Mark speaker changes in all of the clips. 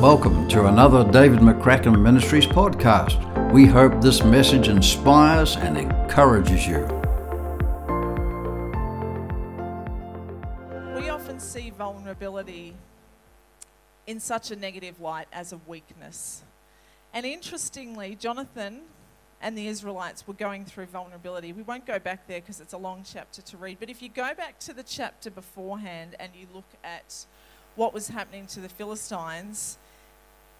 Speaker 1: Welcome to another David McCracken Ministries podcast. We hope this message inspires and encourages you.
Speaker 2: We often see vulnerability in such a negative light as a weakness. And interestingly, Jonathan and the Israelites were going through vulnerability. We won't go back there because it's a long chapter to read. But if you go back to the chapter beforehand and you look at what was happening to the Philistines,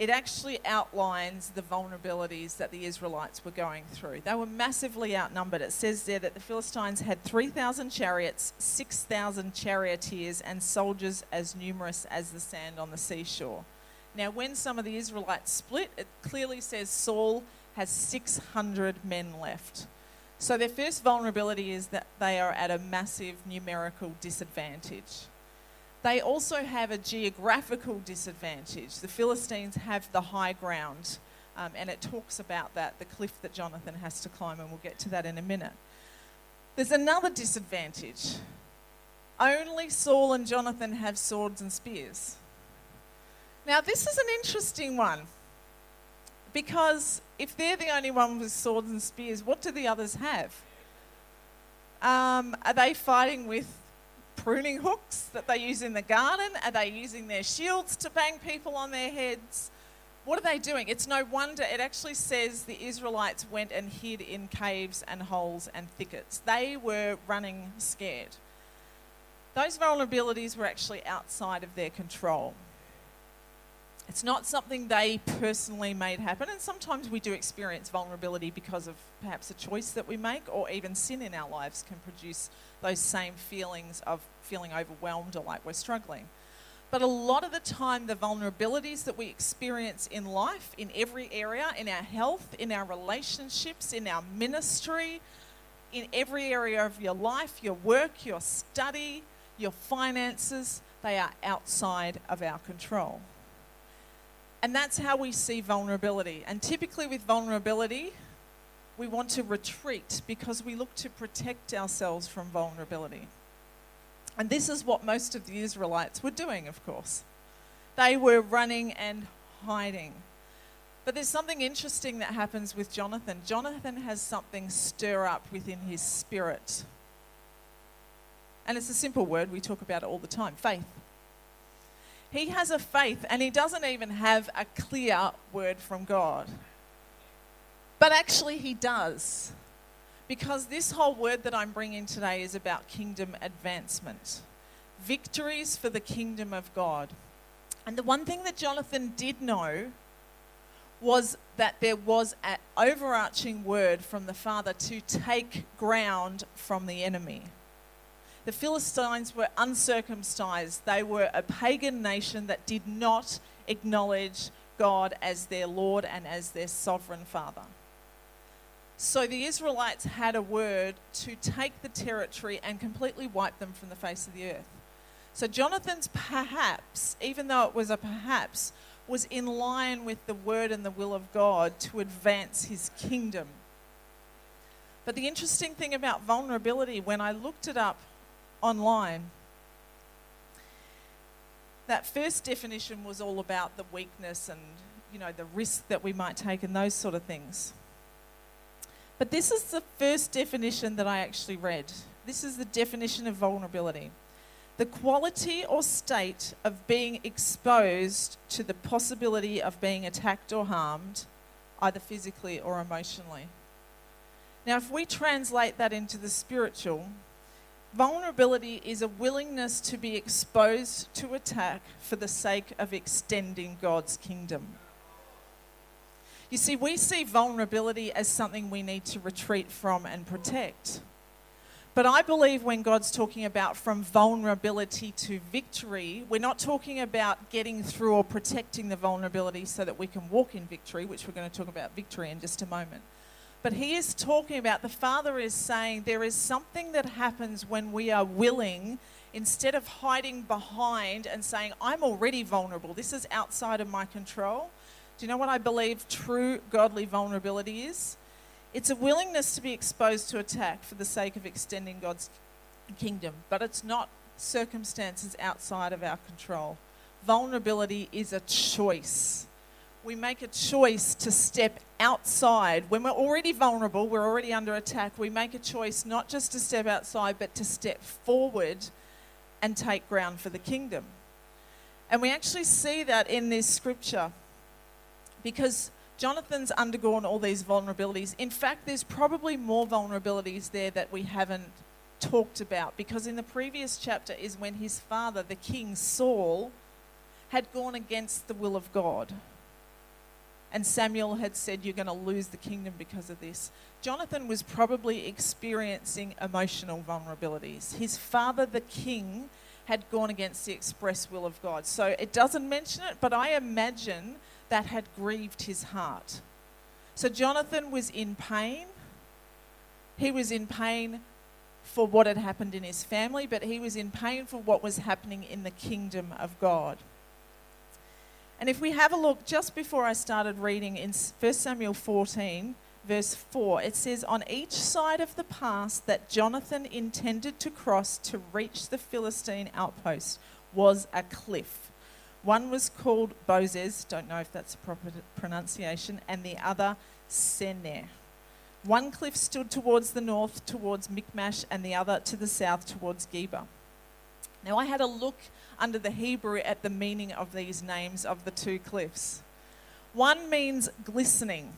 Speaker 2: it actually outlines the vulnerabilities that the Israelites were going through. They were massively outnumbered. It says there that the Philistines had 3,000 chariots, 6,000 charioteers, and soldiers as numerous as the sand on the seashore. Now, when some of the Israelites split, it clearly says Saul has 600 men left. So, their first vulnerability is that they are at a massive numerical disadvantage. They also have a geographical disadvantage. The Philistines have the high ground, um, and it talks about that, the cliff that Jonathan has to climb, and we'll get to that in a minute. There's another disadvantage. Only Saul and Jonathan have swords and spears. Now, this is an interesting one because if they're the only one with swords and spears, what do the others have? Um, are they fighting with pruning hooks that they use in the garden? Are they using their shields to bang people on their heads? What are they doing? It's no wonder it actually says the Israelites went and hid in caves and holes and thickets. They were running scared. Those vulnerabilities were actually outside of their control. It's not something they personally made happen, and sometimes we do experience vulnerability because of perhaps a choice that we make, or even sin in our lives can produce those same feelings of feeling overwhelmed or like we're struggling. But a lot of the time, the vulnerabilities that we experience in life, in every area, in our health, in our relationships, in our ministry, in every area of your life, your work, your study, your finances, they are outside of our control. And that's how we see vulnerability. And typically, with vulnerability, we want to retreat because we look to protect ourselves from vulnerability. And this is what most of the Israelites were doing, of course. They were running and hiding. But there's something interesting that happens with Jonathan. Jonathan has something stir up within his spirit. And it's a simple word, we talk about it all the time faith. He has a faith, and he doesn't even have a clear word from God. But actually, he does. Because this whole word that I'm bringing today is about kingdom advancement, victories for the kingdom of God. And the one thing that Jonathan did know was that there was an overarching word from the Father to take ground from the enemy. The Philistines were uncircumcised. They were a pagan nation that did not acknowledge God as their Lord and as their sovereign Father. So the Israelites had a word to take the territory and completely wipe them from the face of the earth. So Jonathan's perhaps, even though it was a perhaps, was in line with the word and the will of God to advance his kingdom. But the interesting thing about vulnerability, when I looked it up online. That first definition was all about the weakness and, you know, the risk that we might take and those sort of things. But this is the first definition that I actually read. This is the definition of vulnerability the quality or state of being exposed to the possibility of being attacked or harmed, either physically or emotionally. Now, if we translate that into the spiritual, Vulnerability is a willingness to be exposed to attack for the sake of extending God's kingdom. You see, we see vulnerability as something we need to retreat from and protect. But I believe when God's talking about from vulnerability to victory, we're not talking about getting through or protecting the vulnerability so that we can walk in victory, which we're going to talk about victory in just a moment. But he is talking about, the Father is saying there is something that happens when we are willing, instead of hiding behind and saying, I'm already vulnerable, this is outside of my control. Do you know what I believe true godly vulnerability is? It's a willingness to be exposed to attack for the sake of extending God's kingdom, but it's not circumstances outside of our control. vulnerability is a choice. We make a choice to step outside. When we're already vulnerable, we're already under attack, we make a choice not just to step outside, but to step forward and take ground for the kingdom. And we actually see that in this scripture because Jonathan's undergone all these vulnerabilities. In fact, there's probably more vulnerabilities there that we haven't talked about because in the previous chapter is when his father, the king Saul, had gone against the will of God. And Samuel had said, You're going to lose the kingdom because of this. Jonathan was probably experiencing emotional vulnerabilities. His father, the king, had gone against the express will of God. So it doesn't mention it, but I imagine that had grieved his heart. So Jonathan was in pain. He was in pain for what had happened in his family, but he was in pain for what was happening in the kingdom of God. And if we have a look just before I started reading in 1 Samuel 14, verse 4, it says, On each side of the pass that Jonathan intended to cross to reach the Philistine outpost was a cliff. One was called Bozez, don't know if that's a proper pronunciation, and the other Seneh. One cliff stood towards the north, towards Michmash, and the other to the south, towards Geba. Now, I had a look under the Hebrew at the meaning of these names of the two cliffs. One means glistening.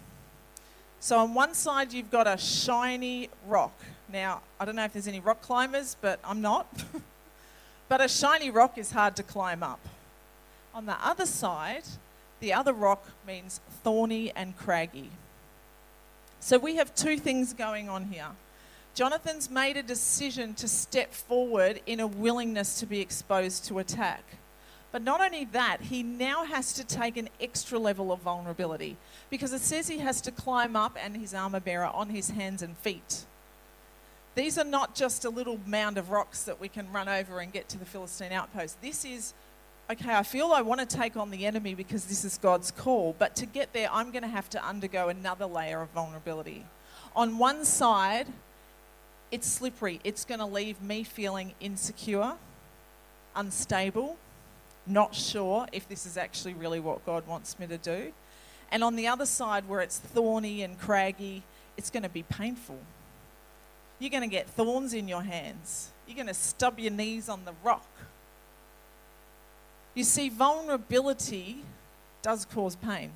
Speaker 2: So, on one side, you've got a shiny rock. Now, I don't know if there's any rock climbers, but I'm not. but a shiny rock is hard to climb up. On the other side, the other rock means thorny and craggy. So, we have two things going on here. Jonathan's made a decision to step forward in a willingness to be exposed to attack. But not only that, he now has to take an extra level of vulnerability because it says he has to climb up and his armor bearer on his hands and feet. These are not just a little mound of rocks that we can run over and get to the Philistine outpost. This is, okay, I feel I want to take on the enemy because this is God's call, but to get there, I'm going to have to undergo another layer of vulnerability. On one side, it's slippery. It's going to leave me feeling insecure, unstable, not sure if this is actually really what God wants me to do. And on the other side, where it's thorny and craggy, it's going to be painful. You're going to get thorns in your hands. You're going to stub your knees on the rock. You see, vulnerability does cause pain.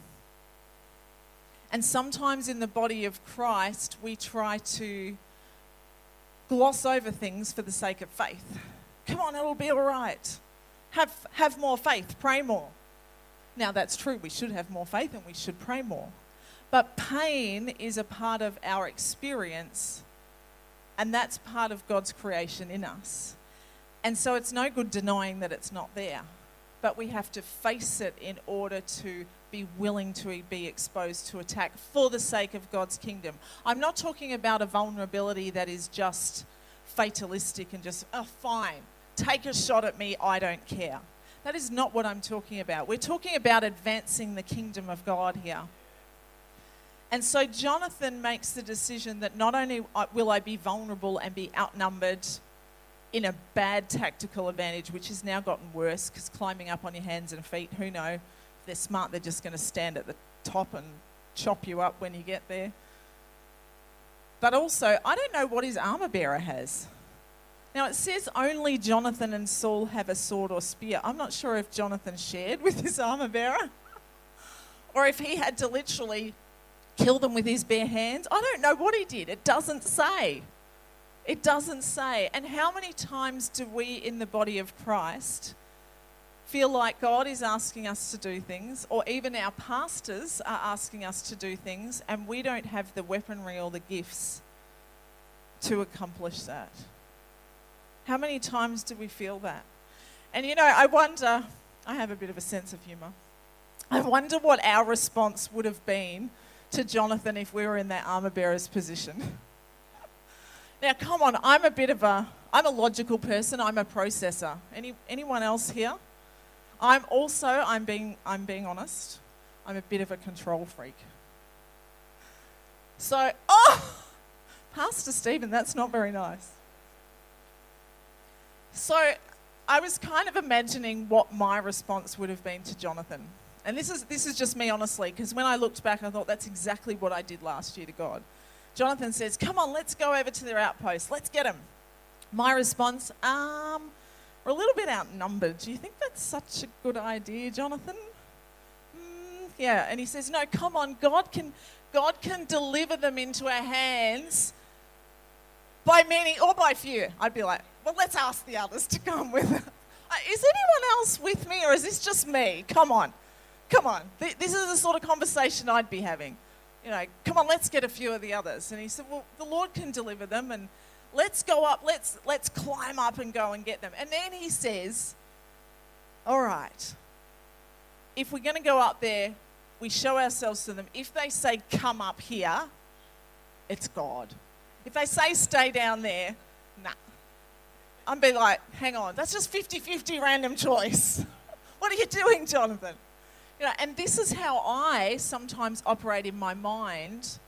Speaker 2: And sometimes in the body of Christ, we try to gloss over things for the sake of faith. Come on, it'll be all right. Have, have more faith, pray more. Now, that's true, we should have more faith and we should pray more. But pain is a part of our experience, and that's part of God's creation in us. And so it's no good denying that it's not there, but we have to face it in order to be willing to be exposed to attack for the sake of God's kingdom. I'm not talking about a vulnerability that is just fatalistic and just, oh, fine, take a shot at me, I don't care. That is not what I'm talking about. We're talking about advancing the kingdom of God here. And so Jonathan makes the decision that not only uh, will I be vulnerable and be outnumbered in a bad tactical advantage, which has now gotten worse because climbing up on your hands and feet, who knows? they're smart, they're just going to stand at the top and chop you up when you get there. But also, I don't know what his armor bearer has. Now, it says only Jonathan and Saul have a sword or spear. I'm not sure if Jonathan shared with his armor bearer or if he had to literally kill them with his bare hands. I don't know what he did. It doesn't say. It doesn't say. And how many times do we in the body of Christ feel like God is asking us to do things, or even our pastors are asking us to do things, and we don't have the weaponry or the gifts to accomplish that? How many times do we feel that? And you know, I wonder, I have a bit of a sense of humour. I wonder what our response would have been to Jonathan if we were in that armour bearer's position. now, come on, I'm a bit of a, I'm a logical person, I'm a processor. Any, anyone else here? I'm also, I'm being, I'm being honest, I'm a bit of a control freak. So, oh, Pastor Stephen, that's not very nice. So, I was kind of imagining what my response would have been to Jonathan. And this is, this is just me, honestly, because when I looked back, I thought that's exactly what I did last year to God. Jonathan says, Come on, let's go over to their outpost. Let's get them. My response, um, we're a little bit outnumbered. Do you think that's such a good idea, Jonathan? Mm, yeah. And he says, No, come on, God can, God can deliver them into our hands by many or by few. I'd be like, Well, let's ask the others to come with us. Uh, is anyone else with me or is this just me? Come on. Come on. This is the sort of conversation I'd be having. You know, come on, let's get a few of the others. And he said, Well, the Lord can deliver them and let's go up, let's let's climb up and go and get them. And then he says, All right, if we're going to go up there, we show ourselves to them. If they say, Come up here, it's God. If they say, Stay down there, nah. I'd be like, Hang on, that's just 50 50 random choice. what are you doing, Jonathan? You know, and this is how I sometimes operate in my mind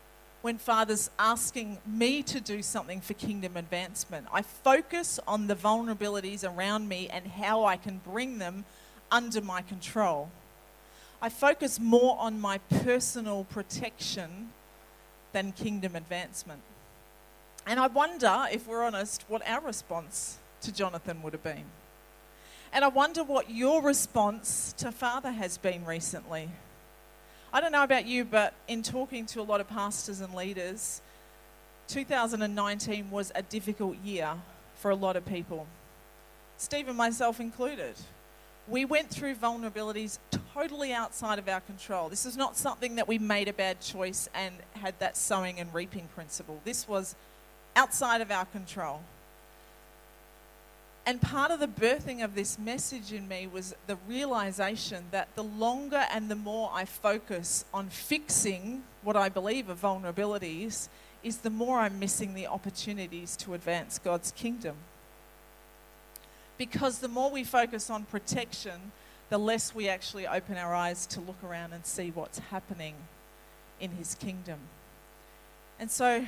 Speaker 2: when Father's asking me to do something for kingdom advancement. I focus on the vulnerabilities around me and how I can bring them under my control. I focus more on my personal protection than kingdom advancement. And I wonder, if we're honest, what our response to Jonathan would have been. And I wonder what your response to Father has been recently. I don't know about you, but in talking to a lot of pastors and leaders, 2019 was a difficult year for a lot of people, Steve and myself included. We went through vulnerabilities totally outside of our control. This is not something that we made a bad choice and had that sowing and reaping principle. This was outside of our control. And part of the birthing of this message in me was the realization that the longer and the more I focus on fixing what I believe are vulnerabilities, is the more I'm missing the opportunities to advance God's kingdom. Because the more we focus on protection, the less we actually open our eyes to look around and see what's happening in His kingdom. And so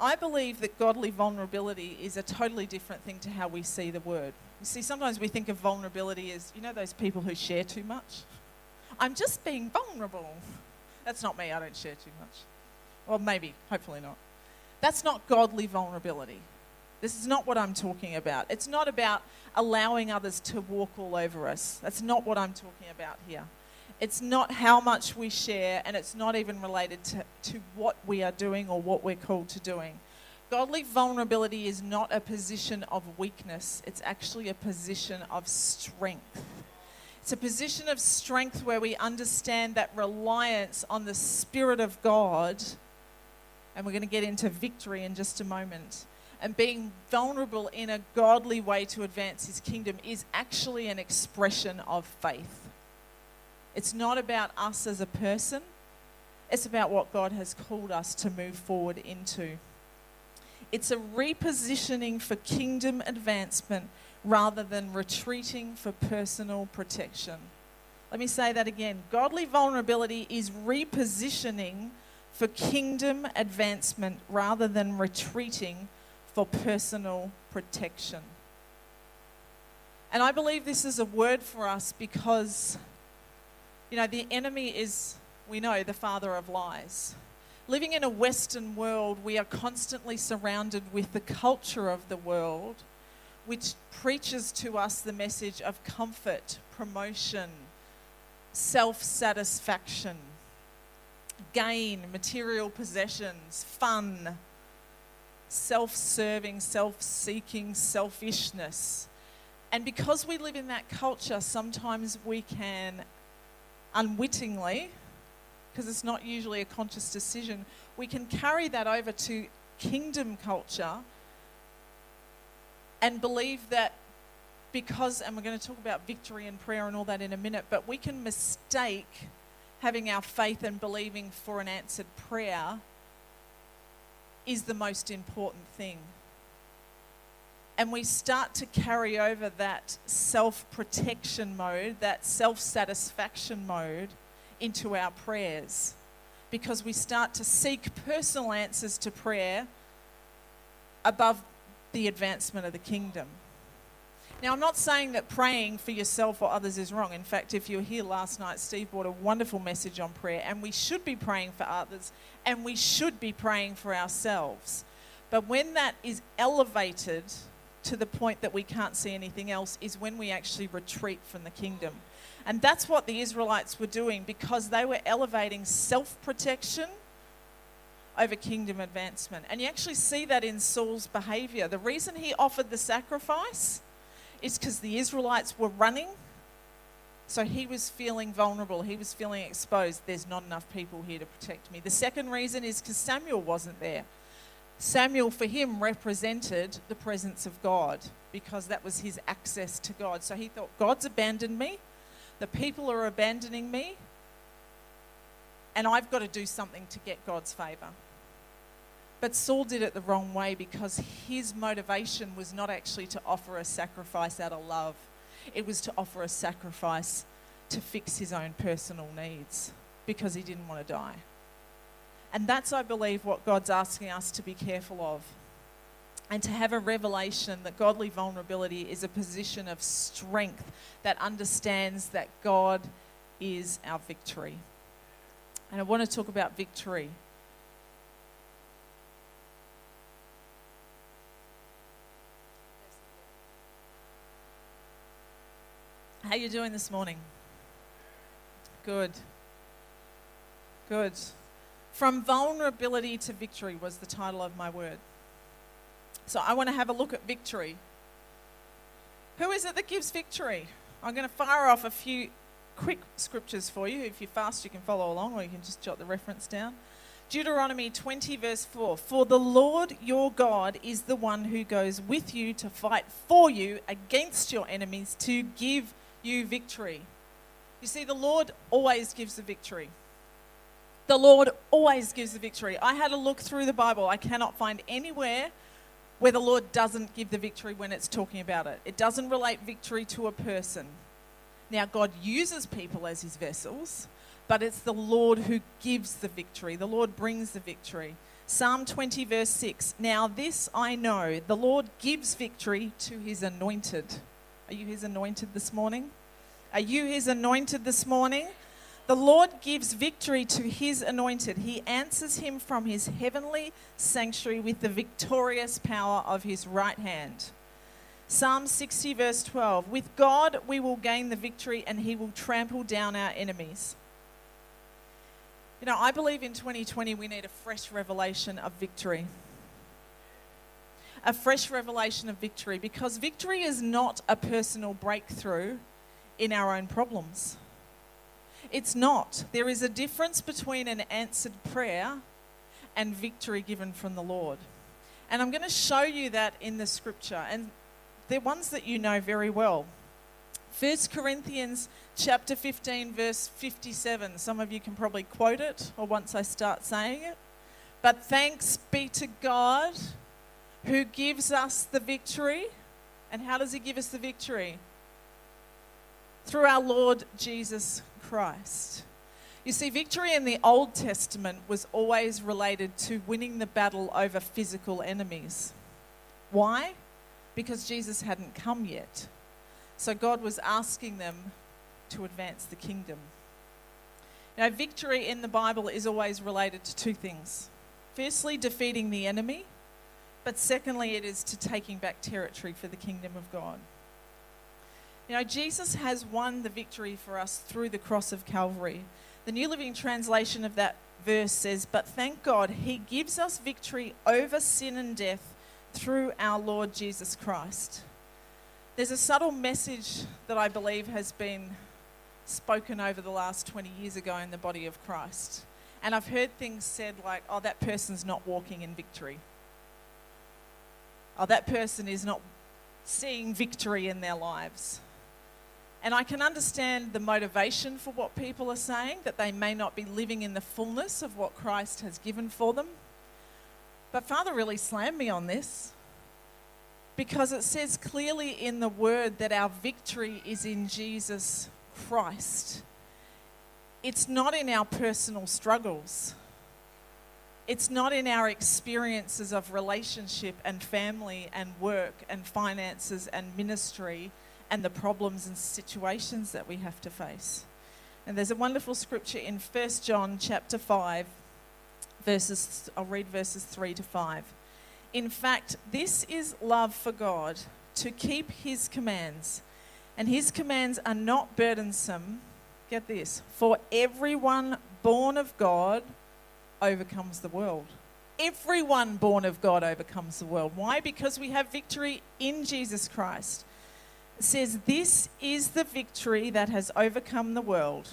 Speaker 2: I believe that godly vulnerability is a totally different thing to how we see the word. You see, sometimes we think of vulnerability as, you know, those people who share too much? I'm just being vulnerable. That's not me, I don't share too much. Well, maybe, hopefully not. That's not godly vulnerability. This is not what I'm talking about. It's not about allowing others to walk all over us. That's not what I'm talking about here. It's not how much we share, and it's not even related to, to what we are doing or what we're called to doing. Godly vulnerability is not a position of weakness, it's actually a position of strength. It's a position of strength where we understand that reliance on the Spirit of God, and we're going to get into victory in just a moment, and being vulnerable in a godly way to advance His kingdom is actually an expression of faith. It's not about us as a person, it's about what God has called us to move forward into. It's a repositioning for kingdom advancement rather than retreating for personal protection. Let me say that again. Godly vulnerability is repositioning for kingdom advancement rather than retreating for personal protection. And I believe this is a word for us because you know, the enemy is, we know, the father of lies. Living in a Western world, we are constantly surrounded with the culture of the world, which preaches to us the message of comfort, promotion, self satisfaction, gain, material possessions, fun, self serving, self seeking, selfishness. And because we live in that culture, sometimes we can unwittingly, because it's not usually a conscious decision, we can carry that over to kingdom culture and believe that because, and we're going to talk about victory and prayer and all that in a minute, but we can mistake having our faith and believing for an answered prayer is the most important thing and we start to carry over that self protection mode, that self satisfaction mode into our prayers because we start to seek personal answers to prayer above the advancement of the kingdom. Now, I'm not saying that praying for yourself or others is wrong. In fact, if you were here last night, Steve brought a wonderful message on prayer, and we should be praying for others and we should be praying for ourselves. But when that is elevated to the point that we can't see anything else, is when we actually retreat from the kingdom. And that's what the Israelites were doing because they were elevating self protection over kingdom advancement. And you actually see that in Saul's behavior. The reason he offered the sacrifice is because the Israelites were running. So he was feeling vulnerable. He was feeling exposed. There's not enough people here to protect me. The second reason is because Samuel wasn't there. Samuel, for him, represented the presence of God because that was his access to God. So he thought, God's abandoned me. The people are abandoning me. And I've got to do something to get God's favor. But Saul did it the wrong way because his motivation was not actually to offer a sacrifice out of love, it was to offer a sacrifice to fix his own personal needs because he didn't want to die. And that's, I believe, what God's asking us to be careful of. And to have a revelation that godly vulnerability is a position of strength that understands that God is our victory. And I want to talk about victory. How are you doing this morning? Good. Good. From vulnerability to victory was the title of my word. So I want to have a look at victory. Who is it that gives victory? I'm going to fire off a few quick scriptures for you. If you're fast, you can follow along, or you can just jot the reference down. Deuteronomy 20, verse 4 For the Lord your God is the one who goes with you to fight for you against your enemies to give you victory. You see, the Lord always gives the victory. The Lord always gives the victory. I had a look through the Bible. I cannot find anywhere where the Lord doesn't give the victory when it's talking about it. It doesn't relate victory to a person. Now, God uses people as his vessels, but it's the Lord who gives the victory. The Lord brings the victory. Psalm 20, verse 6 Now, this I know the Lord gives victory to his anointed. Are you his anointed this morning? Are you his anointed this morning? The Lord gives victory to his anointed. He answers him from his heavenly sanctuary with the victorious power of his right hand. Psalm 60, verse 12 With God we will gain the victory and he will trample down our enemies. You know, I believe in 2020 we need a fresh revelation of victory a fresh revelation of victory because victory is not a personal breakthrough in our own problems. It's not. There is a difference between an answered prayer and victory given from the Lord. And I'm going to show you that in the scripture. And they're ones that you know very well. 1 Corinthians chapter 15 verse 57. Some of you can probably quote it or once I start saying it. But thanks be to God who gives us the victory. And how does he give us the victory? Through our Lord Jesus Christ. You see, victory in the Old Testament was always related to winning the battle over physical enemies. Why? Because Jesus hadn't come yet. So God was asking them to advance the kingdom. Now, victory in the Bible is always related to two things. Firstly, defeating the enemy, but secondly, it is to taking back territory for the kingdom of God. You know, Jesus has won the victory for us through the cross of Calvary. The New Living Translation of that verse says, But thank God, He gives us victory over sin and death through our Lord Jesus Christ. There's a subtle message that I believe has been spoken over the last 20 years ago in the body of Christ. And I've heard things said like, oh, that person's not walking in victory oh, that person is not seeing victory in their lives. And I can understand the motivation for what people are saying, that they may not be living in the fullness of what Christ has given for them. But Father really slammed me on this because it says clearly in the word that our victory is in Jesus Christ. It's not in our personal struggles, It's not in our experiences of relationship and family and work and finances and ministry and the problems and situations that we have to face. And there's a wonderful scripture in 1 John chapter 5 verses I'll read verses 3 to 5. In fact, this is love for God, to keep his commands. And his commands are not burdensome. Get this. For everyone born of God overcomes the world. Everyone born of God overcomes the world. Why? Because we have victory in Jesus Christ. Says, This is the victory that has overcome the world,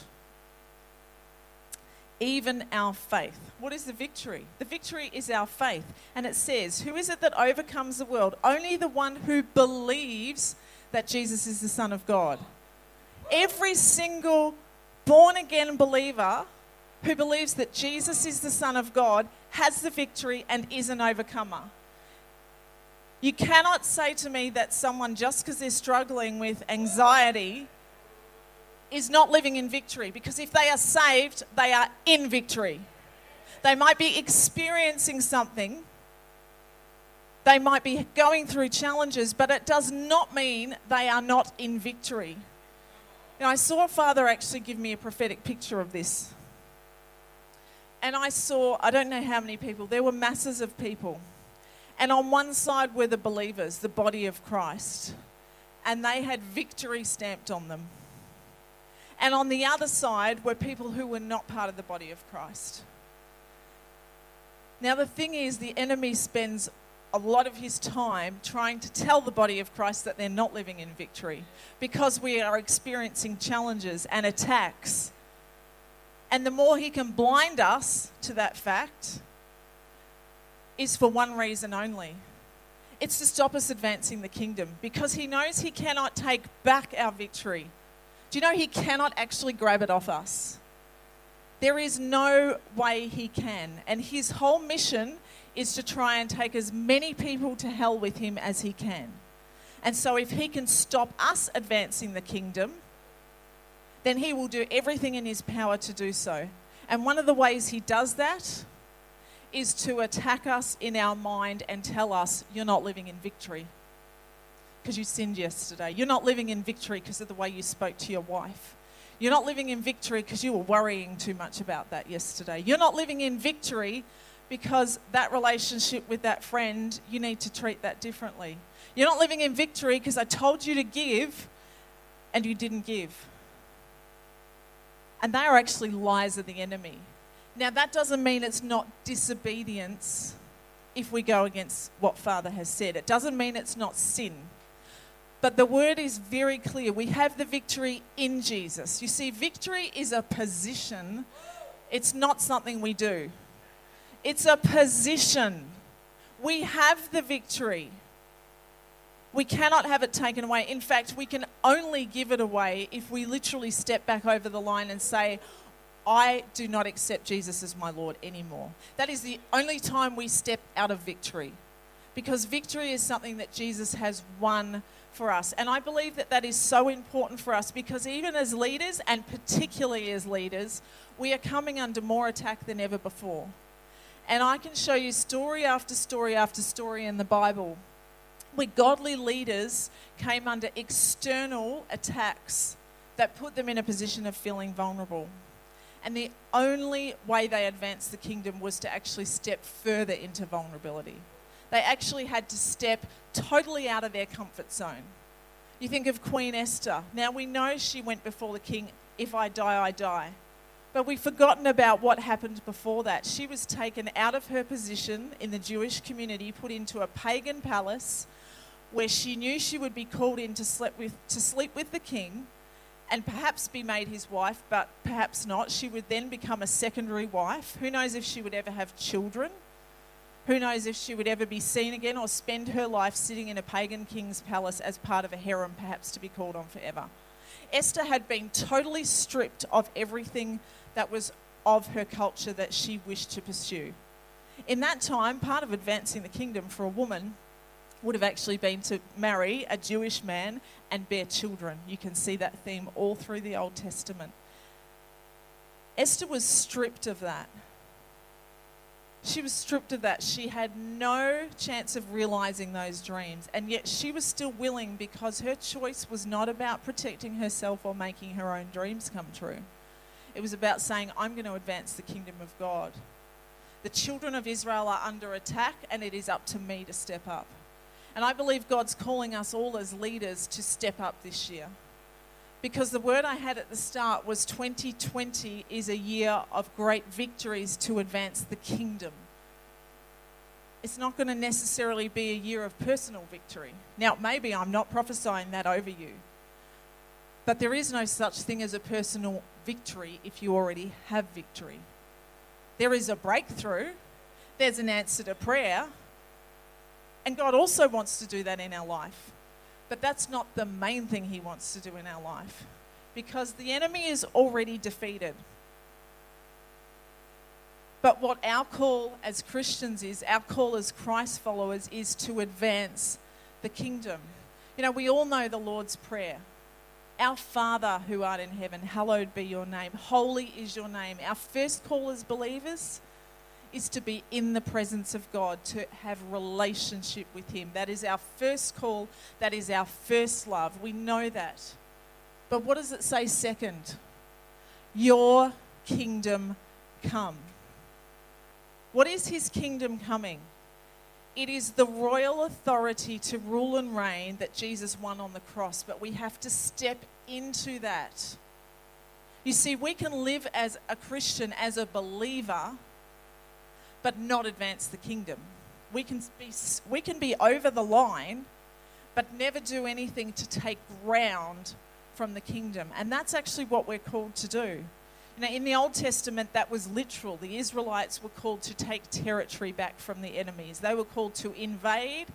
Speaker 2: even our faith. What is the victory? The victory is our faith. And it says, Who is it that overcomes the world? Only the one who believes that Jesus is the Son of God. Every single born again believer who believes that Jesus is the Son of God has the victory and is an overcomer. You cannot say to me that someone, just because they're struggling with anxiety, is not living in victory because if they are saved, they are in victory. They might be experiencing something, they might be going through challenges, but it does not mean they are not in victory. Now, I saw a father actually give me a prophetic picture of this and I saw, I don't know how many people, there were masses of people. And on one side were the believers, the body of Christ, and they had victory stamped on them. And on the other side were people who were not part of the body of Christ. Now, the thing is, the enemy spends a lot of his time trying to tell the body of Christ that they're not living in victory because we are experiencing challenges and attacks and the more he can blind us to that fact is for one reason only it's to stop us advancing the kingdom because he knows he cannot take back our victory. Do you know he cannot actually grab it off us? There is no way he can. And his whole mission is to try and take as many people to hell with him as he can. And so, if he can stop us advancing the kingdom, then he will do everything in his power to do so. And one of the ways he does that is to attack us in our mind and tell us, you're not living in victory because you sinned yesterday. You're not living in victory because of the way you spoke to your wife. You're not living in victory because you were worrying too much about that yesterday. You're not living in victory because that relationship with that friend, you need to treat that differently. You're not living in victory because I told you to give and you didn't give. And they are actually lies of the enemy. Now, that doesn't mean it's not disobedience if we go against what Father has said. It doesn't mean it's not sin. But the word is very clear. We have the victory in Jesus. You see, victory is a position, it's not something we do. It's a position. We have the victory. We cannot have it taken away. In fact, we can only give it away if we literally step back over the line and say, I do not accept Jesus as my Lord anymore. That is the only time we step out of victory. Because victory is something that Jesus has won for us. And I believe that that is so important for us because even as leaders, and particularly as leaders, we are coming under more attack than ever before. And I can show you story after story after story in the Bible where godly leaders came under external attacks that put them in a position of feeling vulnerable. And the only way they advanced the kingdom was to actually step further into vulnerability. They actually had to step totally out of their comfort zone. You think of Queen Esther. Now we know she went before the king, if I die, I die. But we've forgotten about what happened before that. She was taken out of her position in the Jewish community, put into a pagan palace, where she knew she would be called in to sleep with, to sleep with the king and perhaps be made his wife, but perhaps not. She would then become a secondary wife. Who knows if she would ever have children? Who knows if she would ever be seen again or spend her life sitting in a pagan king's palace as part of a harem, perhaps to be called on forever? Esther had been totally stripped of everything that was of her culture that she wished to pursue. In that time, part of advancing the kingdom for a woman would have actually been to marry a Jewish man and bear children. You can see that theme all through the Old Testament. Esther was stripped of that. She was stripped of that. She had no chance of realizing those dreams. And yet she was still willing because her choice was not about protecting herself or making her own dreams come true. It was about saying, I'm going to advance the kingdom of God. The children of Israel are under attack, and it is up to me to step up. And I believe God's calling us all as leaders to step up this year. Because the word I had at the start was 2020 is a year of great victories to advance the kingdom. It's not going to necessarily be a year of personal victory. Now, maybe I'm not prophesying that over you. But there is no such thing as a personal victory if you already have victory. There is a breakthrough, there's an answer to prayer, and God also wants to do that in our life. But that's not the main thing He wants to do in our life because the enemy is already defeated. But what our call as Christians is, our call as Christ followers, is to advance the kingdom. You know, we all know the Lord's Prayer. Our Father who art in heaven, hallowed be your name. Holy is your name. Our first call as believers is to be in the presence of God, to have relationship with Him. That is our first call, that is our first love. We know that. But what does it say second? Your kingdom come. What is His kingdom coming? It is the royal authority to rule and reign that Jesus won on the cross, but we have to step into that. You see, we can live as a Christian, as a believer, but not advance the kingdom. We can be, we can be over the line, but never do anything to take ground from the kingdom. And that's actually what we're called to do. Know, in the Old Testament, that was literal. The Israelites were called to take territory back from the enemies. They were called to invade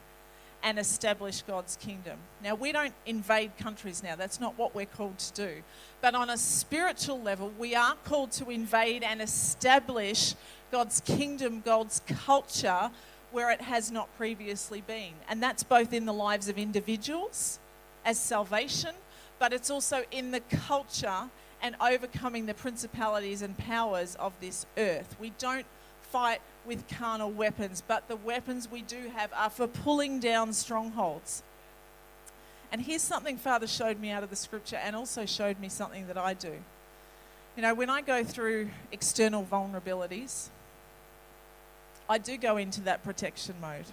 Speaker 2: and establish God's kingdom. Now, we don't invade countries now. That's not what we're called to do. But on a spiritual level, we are called to invade and establish God's kingdom, God's culture, where it has not previously been. And that's both in the lives of individuals as salvation, but it's also in the culture and overcoming the principalities and powers of this earth. We don't fight with carnal weapons, but the weapons we do have are for pulling down strongholds. And here's something Father showed me out of the scripture and also showed me something that I do. You know, when I go through external vulnerabilities, I do go into that protection mode.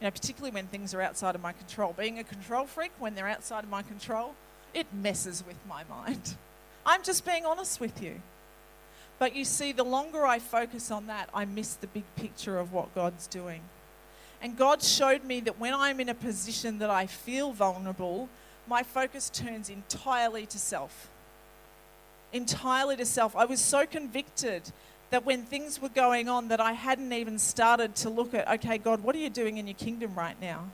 Speaker 2: You know, particularly when things are outside of my control. Being a control freak, when they're outside of my control, it messes with my mind. I'm just being honest with you. But you see, the longer I focus on that, I miss the big picture of what God's doing. And God showed me that when I'm in a position that I feel vulnerable, my focus turns entirely to self. Entirely to self. I was so convicted that when things were going on that I hadn't even started to look at, okay, God, what are you doing in your kingdom right now?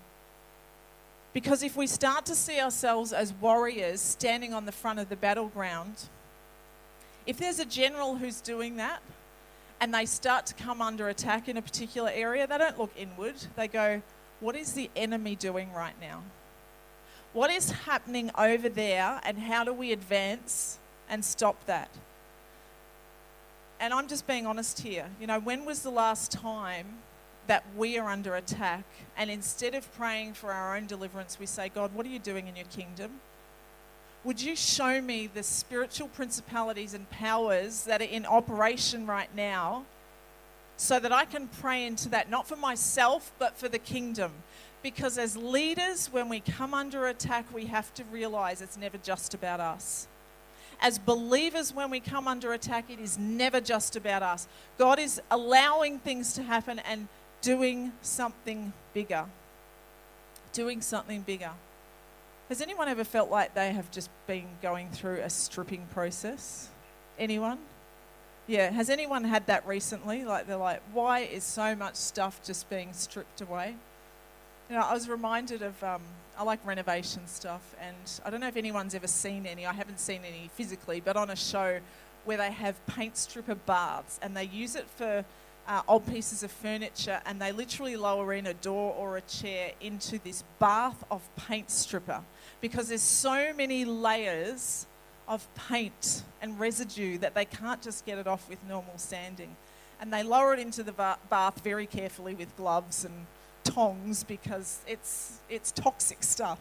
Speaker 2: Because if we start to see ourselves as warriors standing on the front of the battleground, if there's a general who's doing that and they start to come under attack in a particular area, they don't look inward. They go, what is the enemy doing right now? What is happening over there and how do we advance and stop that? and I'm just being honest here. You know, when was the last time that we are under attack and instead of praying for our own deliverance, we say, God, what are you doing in your kingdom? Would you show me the spiritual principalities and powers that are in operation right now so that I can pray into that, not for myself, but for the kingdom? Because as leaders, when we come under attack, we have to realize it's never just about us as believers, when we come under attack, it is never just about us. God is allowing things to happen and doing something bigger. Doing something bigger. Has anyone ever felt like they have just been going through a stripping process? Anyone? Yeah. Has anyone had that recently? Like they're like, why is so much stuff just being stripped away? You know, I was reminded of um, I like renovation stuff, and I don't know if anyone's ever seen any. I haven't seen any physically, but on a show where they have paint stripper baths, and they use it for uh, old pieces of furniture, and they literally lower in a door or a chair into this bath of paint stripper because there's so many layers of paint and residue that they can't just get it off with normal sanding. and they lower it into the ba- bath very carefully with gloves and tongs because it's, it's toxic stuff.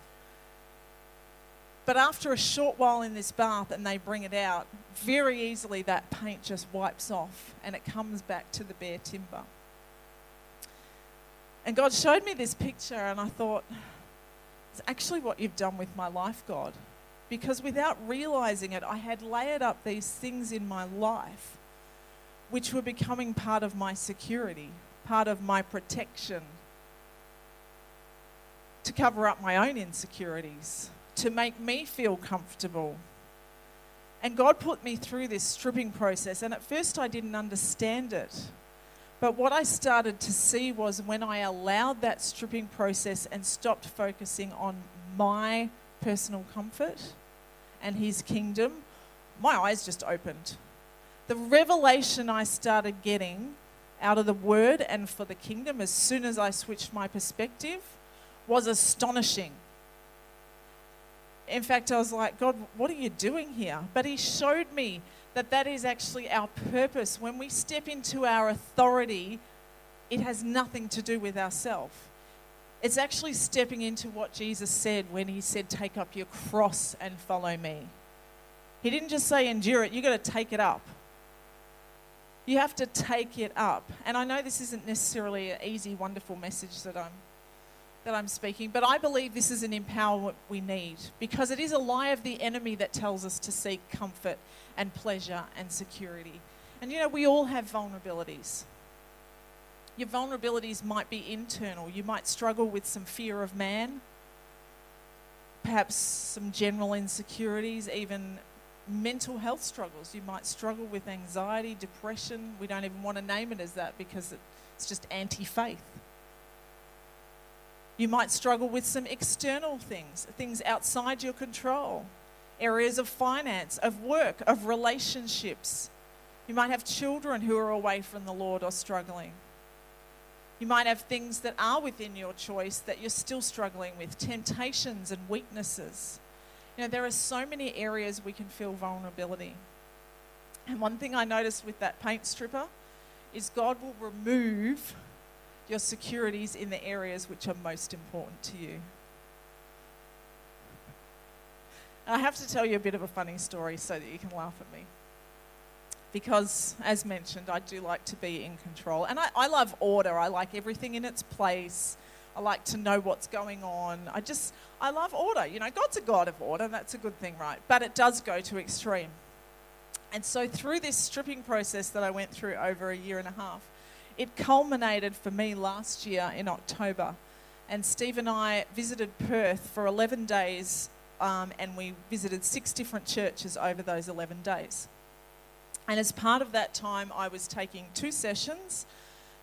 Speaker 2: But after a short while in this bath and they bring it out, very easily that paint just wipes off and it comes back to the bare timber. And God showed me this picture, and I thought, it's actually what you've done with my life, God. Because without realizing it, I had layered up these things in my life which were becoming part of my security, part of my protection, to cover up my own insecurities, to make me feel comfortable. And God put me through this stripping process, and at first I didn't understand it. But what I started to see was when I allowed that stripping process and stopped focusing on my personal comfort and His kingdom, my eyes just opened. The revelation I started getting out of the Word and for the kingdom as soon as I switched my perspective was astonishing. In fact, I was like, God, what are you doing here? But He showed me that that is actually our purpose. When we step into our authority, it has nothing to do with ourselves. It's actually stepping into what Jesus said when He said, Take up your cross and follow me. He didn't just say, Endure it, you've got to take it up. You have to take it up. And I know this isn't necessarily an easy, wonderful message that I'm that I'm speaking, but I believe this is an empowerment we need because it is a lie of the enemy that tells us to seek comfort and pleasure and security. And you know, we all have vulnerabilities. Your vulnerabilities might be internal. You might struggle with some fear of man, perhaps some general insecurities, even mental health struggles. You might struggle with anxiety, depression. We don't even want to name it as that because it's just anti faith. You might struggle with some external things, things outside your control, areas of finance, of work, of relationships. You might have children who are away from the Lord or struggling. You might have things that are within your choice that you're still struggling with, temptations and weaknesses. You know, there are so many areas we can feel vulnerability. And one thing I noticed with that paint stripper is God will remove your securities in the areas which are most important to you. And I have to tell you a bit of a funny story so that you can laugh at me. Because, as mentioned, I do like to be in control. And I, I love order, I like everything in its place. I like to know what's going on. I just, I love order. You know, God's a God of order, that's a good thing, right? But it does go to extreme. And so, through this stripping process that I went through over a year and a half, it culminated for me last year in October. And Steve and I visited Perth for 11 days, um, and we visited six different churches over those 11 days. And as part of that time, I was taking two sessions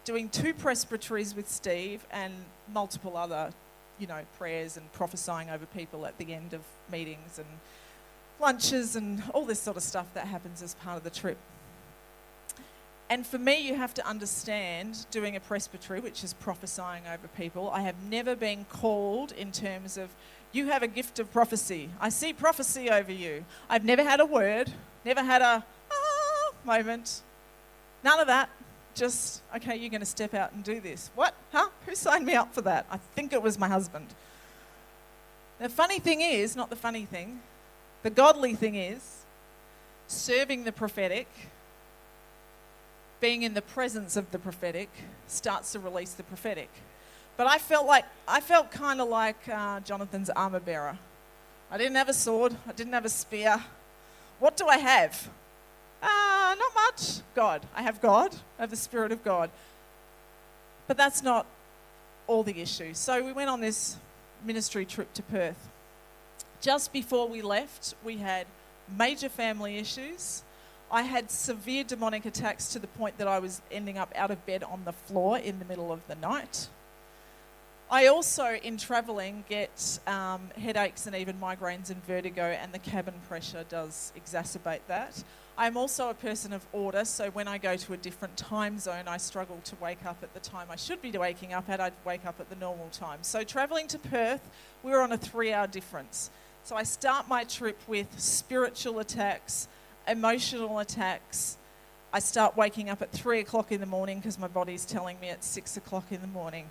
Speaker 2: doing two presbyteries with Steve and multiple other, you know, prayers and prophesying over people at the end of meetings and lunches and all this sort of stuff that happens as part of the trip. And for me, you have to understand doing a presbytery, which is prophesying over people. I have never been called in terms of, you have a gift of prophecy. I see prophecy over you. I've never had a word, never had a ah moment. None of that just, okay, you're going to step out and do this. What? Huh? Who signed me up for that? I think it was my husband. The funny thing is, not the funny thing, the godly thing is, serving the prophetic, being in the presence of the prophetic, starts to release the prophetic. But I felt like, I felt kind of like uh, Jonathan's armor bearer. I didn't have a sword, I didn't have a spear. What do I have? Uh, not much. God. I have God. I have the Spirit of God. But that's not all the issue. So we went on this ministry trip to Perth. Just before we left, we had major family issues. I had severe demonic attacks to the point that I was ending up out of bed on the floor in the middle of the night. I also, in travelling, get um, headaches and even migraines and vertigo, and the cabin pressure does exacerbate that. I'm also a person of order, so when I go to a different time zone, I struggle to wake up at the time I should be waking up at. I'd wake up at the normal time. So, travelling to Perth, we were on a three hour difference. So, I start my trip with spiritual attacks, emotional attacks, I start waking up at three o'clock in the morning because my body's telling me it's six o'clock in the morning.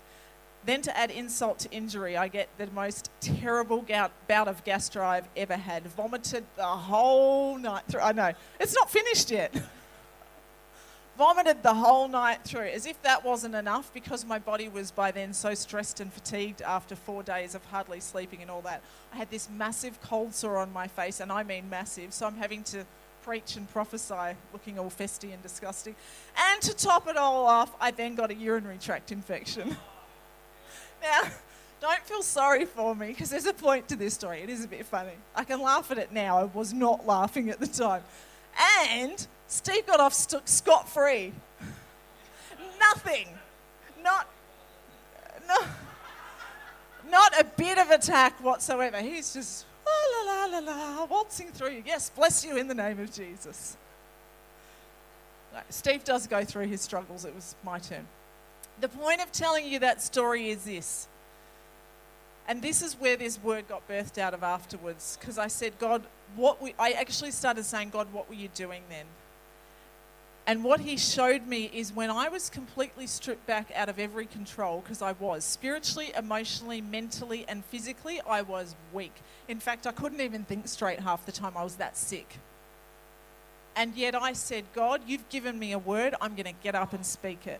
Speaker 2: Then, to add insult to injury, I get the most terrible gout, bout of gastro I've ever had. Vomited the whole night through. I know, it's not finished yet. Vomited the whole night through, as if that wasn't enough because my body was by then so stressed and fatigued after four days of hardly sleeping and all that. I had this massive cold sore on my face, and I mean massive, so I'm having to preach and prophesy looking all festy and disgusting. And to top it all off, I then got a urinary tract infection. now, don't feel sorry for me because there's a point to this story. It is a bit funny. I can laugh at it now. I was not laughing at the time. And Steve got off st- scot free. Nothing. Not, no, not a bit of attack whatsoever. He's just la la la la la, waltzing through. You. Yes, bless you in the name of Jesus. Steve does go through his struggles. It was my turn. The point of telling you that story is this. And this is where this word got birthed out of afterwards. Because I said, God, what we, I actually started saying, God, what were you doing then? And what he showed me is when I was completely stripped back out of every control, because I was spiritually, emotionally, mentally, and physically, I was weak. In fact, I couldn't even think straight half the time. I was that sick. And yet I said, God, you've given me a word. I'm going to get up and speak it.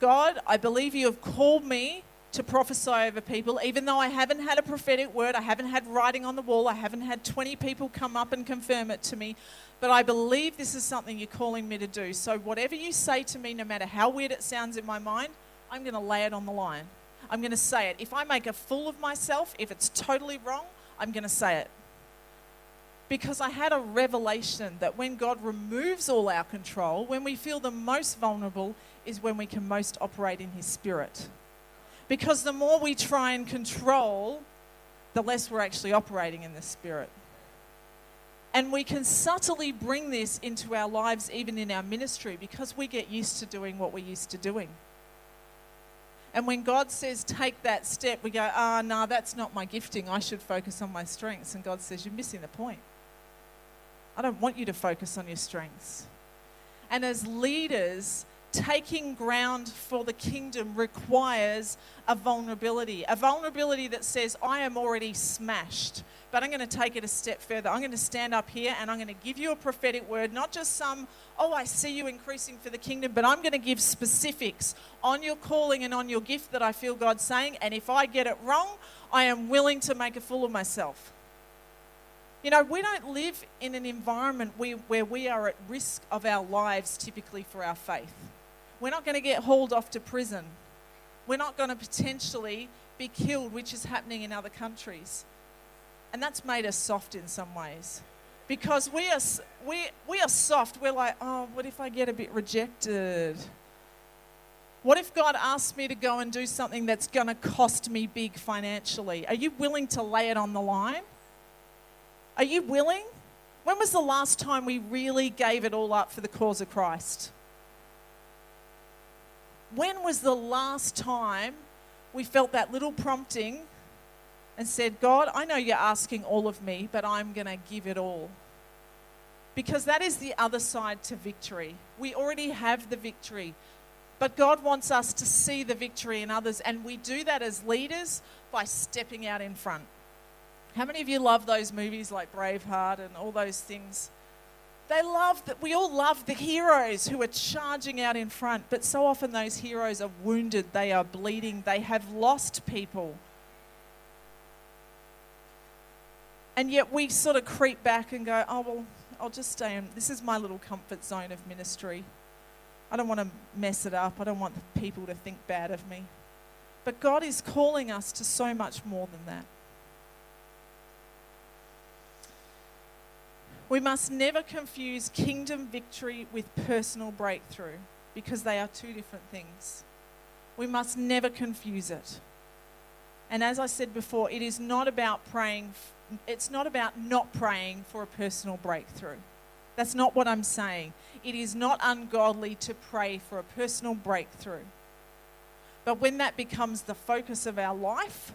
Speaker 2: God, I believe you have called me to prophesy over people, even though I haven't had a prophetic word, I haven't had writing on the wall, I haven't had 20 people come up and confirm it to me. But I believe this is something you're calling me to do. So, whatever you say to me, no matter how weird it sounds in my mind, I'm going to lay it on the line. I'm going to say it. If I make a fool of myself, if it's totally wrong, I'm going to say it. Because I had a revelation that when God removes all our control, when we feel the most vulnerable, is when we can most operate in His Spirit. Because the more we try and control, the less we're actually operating in the Spirit. And we can subtly bring this into our lives, even in our ministry, because we get used to doing what we're used to doing. And when God says, take that step, we go, ah, oh, no, that's not my gifting. I should focus on my strengths. And God says, you're missing the point. I don't want you to focus on your strengths. And as leaders, taking ground for the kingdom requires a vulnerability, a vulnerability that says, I am already smashed, but I'm going to take it a step further. I'm going to stand up here and I'm going to give you a prophetic word, not just some, oh, I see you increasing for the kingdom, but I'm going to give specifics on your calling and on your gift that I feel God saying. And if I get it wrong, I am willing to make a fool of myself. You know, we don't live in an environment where we are at risk of our lives typically for our faith. We're not going to get hauled off to prison. We're not going to potentially be killed, which is happening in other countries. And that's made us soft in some ways. Because we are, we, we are soft. We're like, oh, what if I get a bit rejected? What if God asks me to go and do something that's going to cost me big financially? Are you willing to lay it on the line? Are you willing? When was the last time we really gave it all up for the cause of Christ? When was the last time we felt that little prompting and said, God, I know you're asking all of me, but I'm going to give it all? Because that is the other side to victory. We already have the victory, but God wants us to see the victory in others, and we do that as leaders by stepping out in front. How many of you love those movies like Braveheart and all those things? They love that we all love the heroes who are charging out in front, but so often those heroes are wounded, they are bleeding, they have lost people. And yet we sort of creep back and go, oh, well, I'll just stay in. This is my little comfort zone of ministry. I don't want to mess it up. I don't want people to think bad of me. But God is calling us to so much more than that. We must never confuse kingdom victory with personal breakthrough because they are two different things. We must never confuse it. And as I said before, it is not about praying, it's not about not praying for a personal breakthrough. That's not what I'm saying. It is not ungodly to pray for a personal breakthrough. But when that becomes the focus of our life,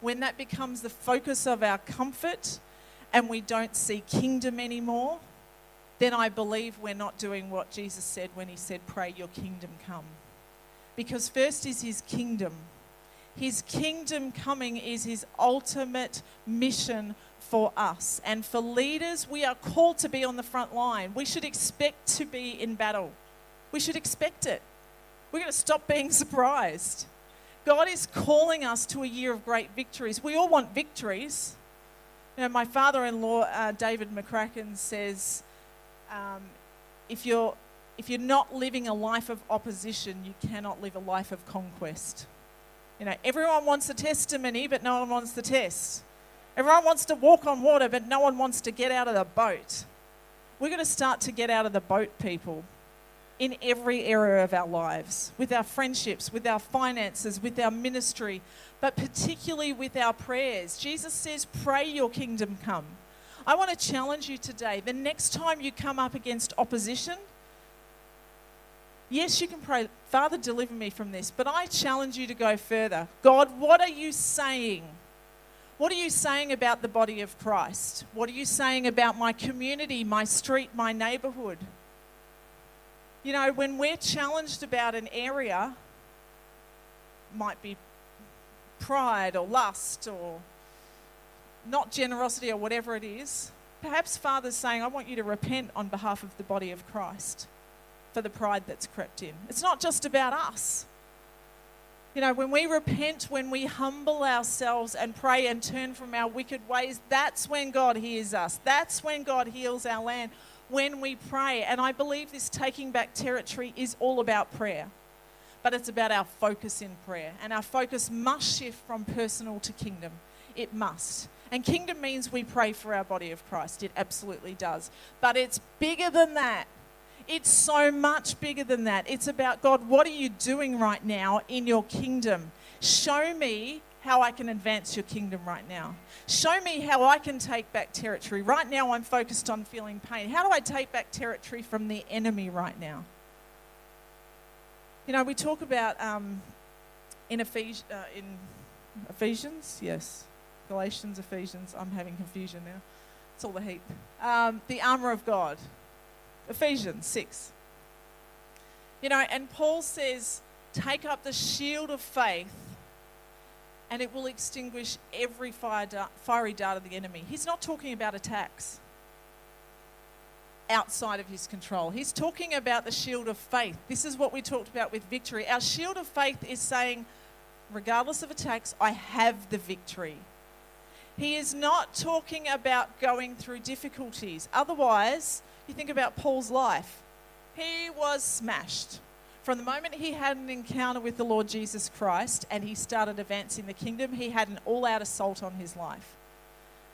Speaker 2: when that becomes the focus of our comfort, and we don't see kingdom anymore, then I believe we're not doing what Jesus said when he said, Pray your kingdom come. Because first is his kingdom. His kingdom coming is his ultimate mission for us. And for leaders, we are called to be on the front line. We should expect to be in battle. We should expect it. We're going to stop being surprised. God is calling us to a year of great victories. We all want victories. You know, my father in law, uh, David McCracken, says um, if, you're, if you're not living a life of opposition, you cannot live a life of conquest. You know, everyone wants a testimony, but no one wants the test. Everyone wants to walk on water, but no one wants to get out of the boat. We're going to start to get out of the boat, people, in every area of our lives with our friendships, with our finances, with our ministry, but particularly with our prayers. Jesus says, Pray your kingdom come. I want to challenge you today. The next time you come up against opposition, yes, you can pray, Father, deliver me from this, but I challenge you to go further. God, what are you saying? What are you saying about the body of Christ? What are you saying about my community, my street, my neighborhood? You know, when we're challenged about an area, might be pride or lust or not generosity or whatever it is, perhaps Father's saying, I want you to repent on behalf of the body of Christ for the pride that's crept in. It's not just about us. You know, when we repent, when we humble ourselves and pray and turn from our wicked ways, that's when God hears us. That's when God heals our land, when we pray. And I believe this taking back territory is all about prayer, but it's about our focus in prayer. And our focus must shift from personal to kingdom. It must. And kingdom means we pray for our body of Christ. It absolutely does. But it's bigger than that. It's so much bigger than that. It's about God, what are you doing right now in your kingdom? Show me how I can advance your kingdom right now. Show me how I can take back territory. Right now, I'm focused on feeling pain. How do I take back territory from the enemy right now? You know, we talk about um, in, Ephes- uh, in Ephesians, yes, Galatians, Ephesians. I'm having confusion now. It's all the heap. Um, the armor of God. Ephesians 6. You know, and Paul says, take up the shield of faith and it will extinguish every fire dart, fiery dart of the enemy. He's not talking about attacks outside of his control. He's talking about the shield of faith. This is what we talked about with victory. Our shield of faith is saying, regardless of attacks, I have the victory. He is not talking about going through difficulties. Otherwise, you think about Paul's life. He was smashed. From the moment he had an encounter with the Lord Jesus Christ and he started advancing the kingdom, he had an all out assault on his life.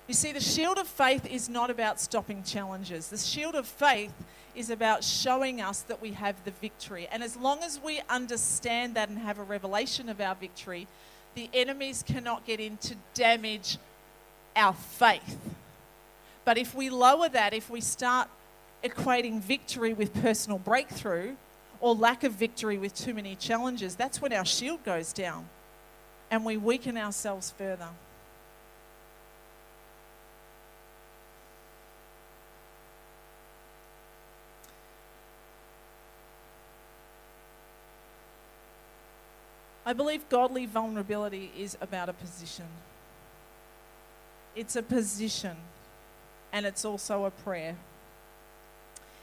Speaker 2: You see, the shield of faith is not about stopping challenges. The shield of faith is about showing us that we have the victory. And as long as we understand that and have a revelation of our victory, the enemies cannot get in to damage our faith. But if we lower that, if we start equating victory with personal breakthrough or lack of victory with too many challenges, that's when our shield goes down and we weaken ourselves further. I believe godly vulnerability is about a position. It's a position, and it's also a prayer.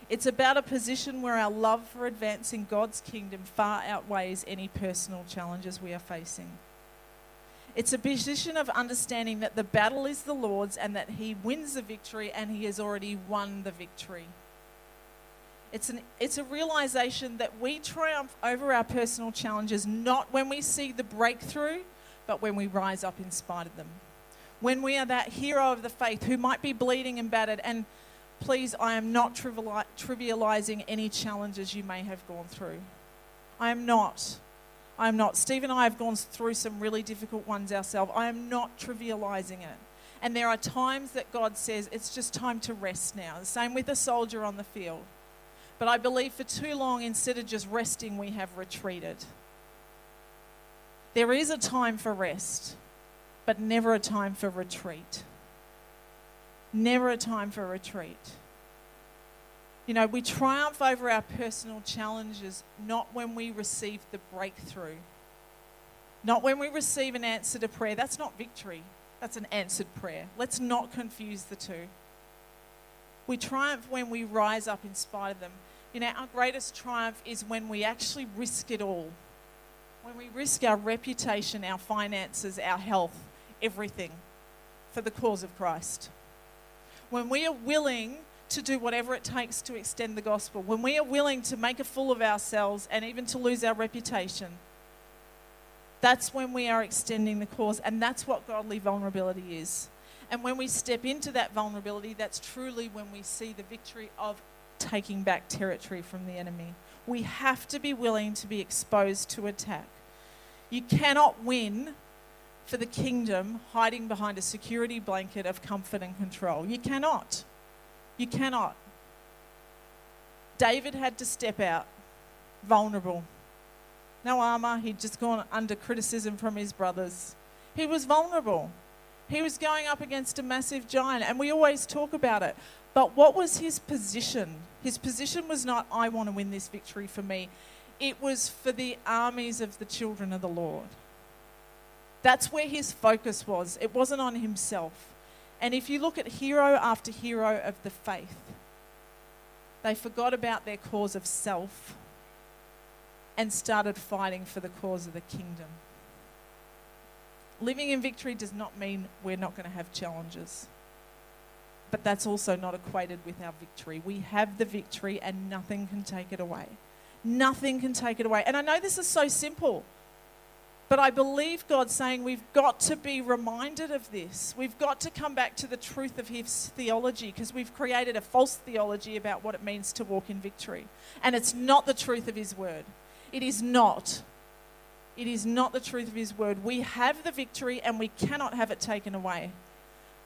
Speaker 2: It's about a position where our love for advancing God's kingdom far outweighs any personal challenges we are facing. It's a position of understanding that the battle is the Lord's and that He wins the victory and He has already won the victory. It's, an, it's a realization that we triumph over our personal challenges not when we see the breakthrough, but when we rise up in spite of them. When we are that hero of the faith who might be bleeding and battered and please, I am not trivializing any challenges you may have gone through. I am not. I am not. Steve and I have gone through some really difficult ones ourselves. I am not trivializing it. And there are times that God says it's just time to rest now. The same with a soldier on the field. But I believe for too long, instead of just resting, we have retreated. There is a time for rest, but never a time for retreat. Never a time for retreat. You know, we triumph over our personal challenges not when we receive the breakthrough, not when we receive an answer to prayer. That's not victory, that's an answered prayer. Let's not confuse the two. We triumph when we rise up in spite of them. You know, our greatest triumph is when we actually risk it all. When we risk our reputation, our finances, our health, everything for the cause of Christ. When we are willing to do whatever it takes to extend the gospel, when we are willing to make a fool of ourselves and even to lose our reputation, that's when we are extending the cause, and that's what godly vulnerability is. And when we step into that vulnerability, that's truly when we see the victory of taking back territory from the enemy. We have to be willing to be exposed to attack. You cannot win for the kingdom hiding behind a security blanket of comfort and control. You cannot. You cannot. David had to step out vulnerable. No armor, he'd just gone under criticism from his brothers. He was vulnerable. He was going up against a massive giant, and we always talk about it. But what was his position? His position was not, I want to win this victory for me. It was for the armies of the children of the Lord. That's where his focus was. It wasn't on himself. And if you look at hero after hero of the faith, they forgot about their cause of self and started fighting for the cause of the kingdom. Living in victory does not mean we're not going to have challenges. But that's also not equated with our victory. We have the victory and nothing can take it away. Nothing can take it away. And I know this is so simple. But I believe God's saying we've got to be reminded of this. We've got to come back to the truth of His theology because we've created a false theology about what it means to walk in victory. And it's not the truth of His word. It is not. It is not the truth of His word. We have the victory and we cannot have it taken away.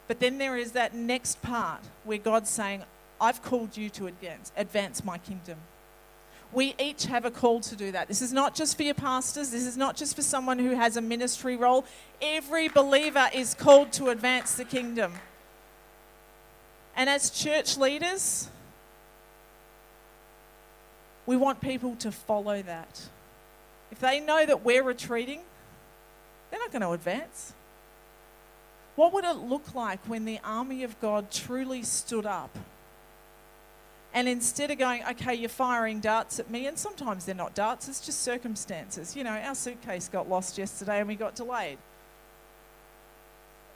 Speaker 2: But then there is that next part where God's saying, I've called you to advance, advance my kingdom. We each have a call to do that. This is not just for your pastors, this is not just for someone who has a ministry role. Every believer is called to advance the kingdom. And as church leaders, we want people to follow that. If they know that we're retreating, they're not going to advance. What would it look like when the army of God truly stood up and instead of going, okay, you're firing darts at me, and sometimes they're not darts, it's just circumstances. You know, our suitcase got lost yesterday and we got delayed.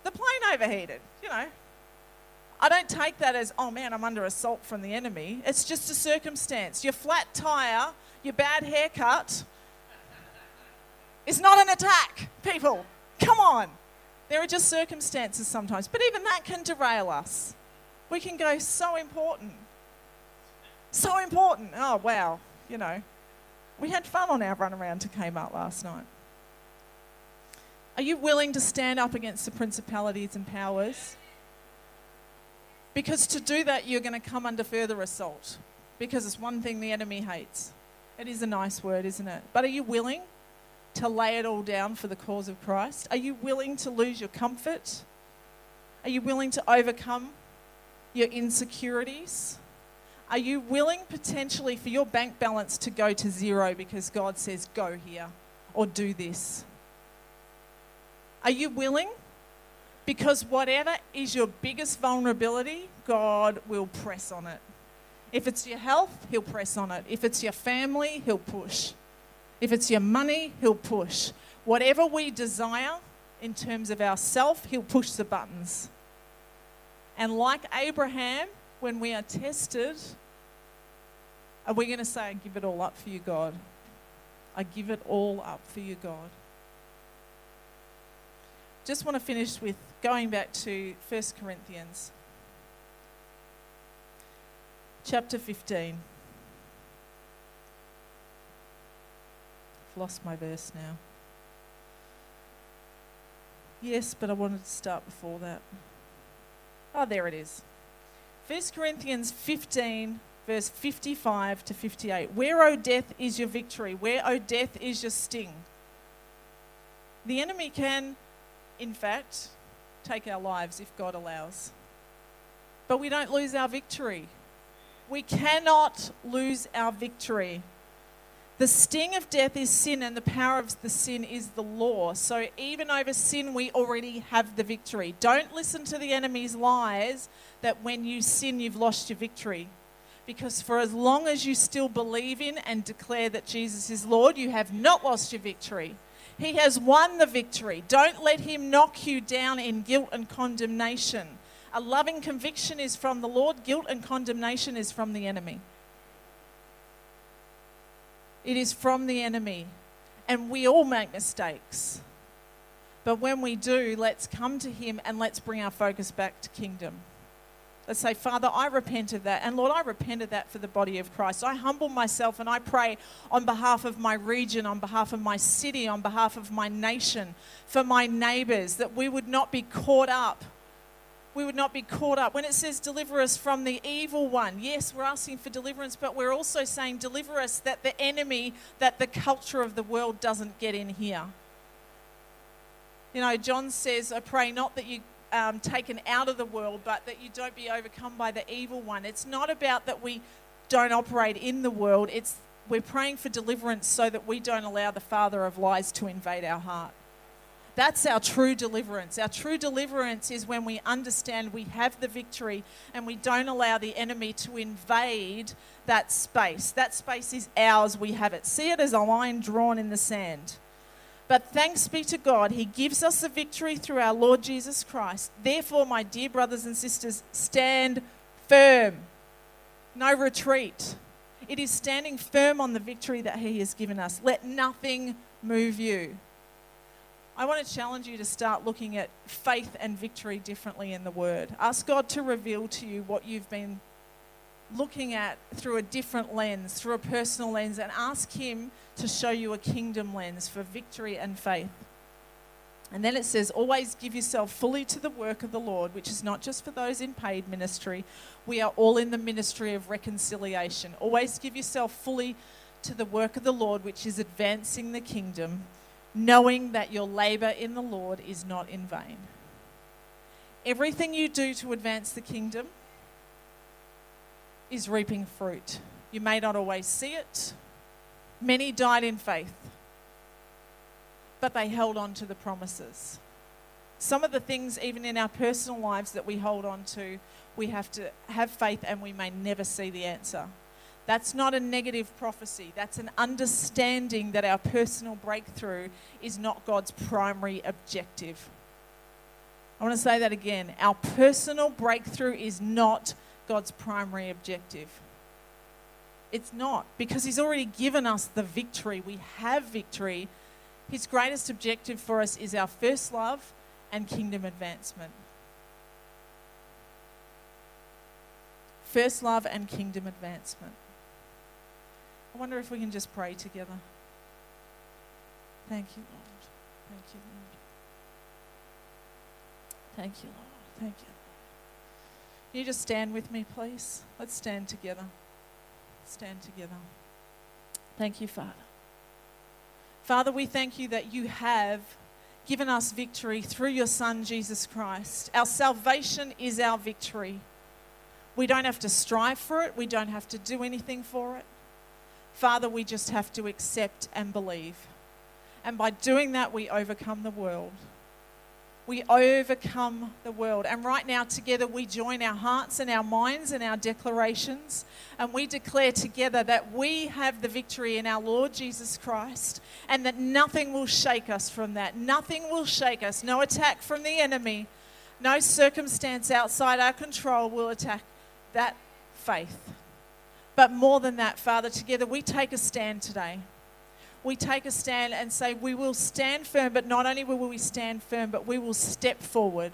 Speaker 2: The plane overheated, you know. I don't take that as, oh man, I'm under assault from the enemy. It's just a circumstance. Your flat tire, your bad haircut is not an attack, people. Come on. There are just circumstances sometimes. But even that can derail us. We can go, so important. So important. Oh, wow. You know, we had fun on our run around to Kmart last night. Are you willing to stand up against the principalities and powers? Because to do that, you're going to come under further assault. Because it's one thing the enemy hates. It is a nice word, isn't it? But are you willing to lay it all down for the cause of Christ? Are you willing to lose your comfort? Are you willing to overcome your insecurities? Are you willing potentially for your bank balance to go to zero because God says, go here or do this? Are you willing? Because whatever is your biggest vulnerability, God will press on it. If it's your health, He'll press on it. If it's your family, He'll push. If it's your money, He'll push. Whatever we desire in terms of ourself, He'll push the buttons. And like Abraham, when we are tested, are we going to say, I give it all up for you, God? I give it all up for you, God. Just want to finish with going back to 1 Corinthians chapter 15. I've lost my verse now. Yes, but I wanted to start before that. Oh, there it is. 1 Corinthians 15, verse 55 to 58. Where, O death, is your victory? Where, O death, is your sting? The enemy can, in fact, take our lives if God allows. But we don't lose our victory. We cannot lose our victory. The sting of death is sin, and the power of the sin is the law. So, even over sin, we already have the victory. Don't listen to the enemy's lies that when you sin, you've lost your victory. Because for as long as you still believe in and declare that Jesus is Lord, you have not lost your victory. He has won the victory. Don't let him knock you down in guilt and condemnation. A loving conviction is from the Lord, guilt and condemnation is from the enemy. It is from the enemy. And we all make mistakes. But when we do, let's come to Him and let's bring our focus back to kingdom. Let's say, Father, I repent of that. And Lord, I repent of that for the body of Christ. I humble myself and I pray on behalf of my region, on behalf of my city, on behalf of my nation, for my neighbors, that we would not be caught up we would not be caught up. When it says deliver us from the evil one, yes, we're asking for deliverance, but we're also saying deliver us that the enemy, that the culture of the world doesn't get in here. You know, John says, I pray not that you um, taken out of the world, but that you don't be overcome by the evil one. It's not about that we don't operate in the world. It's we're praying for deliverance so that we don't allow the father of lies to invade our heart. That's our true deliverance. Our true deliverance is when we understand we have the victory and we don't allow the enemy to invade that space. That space is ours, we have it. See it as a line drawn in the sand. But thanks be to God, He gives us the victory through our Lord Jesus Christ. Therefore, my dear brothers and sisters, stand firm. No retreat. It is standing firm on the victory that He has given us. Let nothing move you. I want to challenge you to start looking at faith and victory differently in the Word. Ask God to reveal to you what you've been looking at through a different lens, through a personal lens, and ask Him to show you a kingdom lens for victory and faith. And then it says, always give yourself fully to the work of the Lord, which is not just for those in paid ministry. We are all in the ministry of reconciliation. Always give yourself fully to the work of the Lord, which is advancing the kingdom knowing that your labor in the Lord is not in vain. Everything you do to advance the kingdom is reaping fruit. You may not always see it. Many died in faith, but they held on to the promises. Some of the things, even in our personal lives, that we hold on to, we have to have faith and we may never see the answer. That's not a negative prophecy. That's an understanding that our personal breakthrough is not God's primary objective. I want to say that again. Our personal breakthrough is not God's primary objective. It's not, because He's already given us the victory. We have victory. His greatest objective for us is our first love and kingdom advancement. First love and kingdom advancement. I wonder if we can just pray together. Thank you, Lord. Thank you, Lord. Thank you, Lord. Thank you, Lord. Can you just stand with me, please? Let's stand together. Stand together. Thank you, Father. Father, we thank you that you have given us victory through your Son, Jesus Christ. Our salvation is our victory. We don't have to strive for it, we don't have to do anything for it. Father, we just have to accept and believe. And by doing that, we overcome the world. We overcome the world. And right now, together, we join our hearts and our minds and our declarations. And we declare together that we have the victory in our Lord Jesus Christ and that nothing will shake us from that. Nothing will shake us. No attack from the enemy, no circumstance outside our control will attack that faith. But more than that, Father, together we take a stand today. We take a stand and say, we will stand firm, but not only will we stand firm, but we will step forward.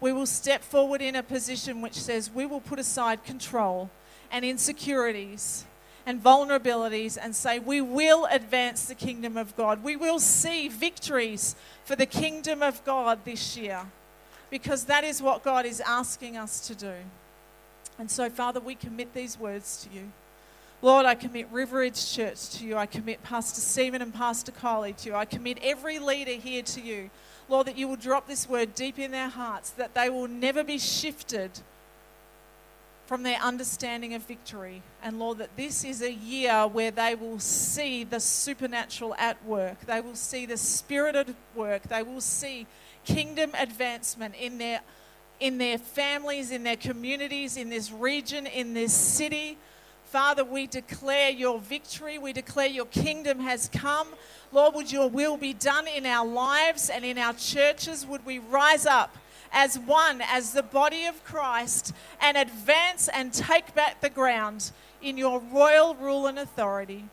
Speaker 2: We will step forward in a position which says we will put aside control and insecurities and vulnerabilities and say, we will advance the kingdom of God. We will see victories for the kingdom of God this year because that is what God is asking us to do. And so, Father, we commit these words to you. Lord, I commit Riveridge Church to you. I commit Pastor Stephen and Pastor Kylie to you. I commit every leader here to you. Lord, that you will drop this word deep in their hearts, that they will never be shifted from their understanding of victory. And Lord, that this is a year where they will see the supernatural at work. They will see the spirit at work. They will see kingdom advancement in their in their families, in their communities, in this region, in this city. Father, we declare your victory. We declare your kingdom has come. Lord, would your will be done in our lives and in our churches? Would we rise up as one, as the body of Christ, and advance and take back the ground in your royal rule and authority?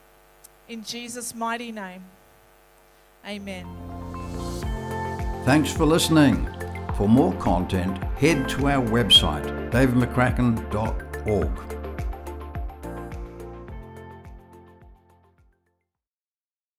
Speaker 2: In Jesus' mighty name. Amen.
Speaker 1: Thanks for listening. For more content, head to our website, davidmccracken.org.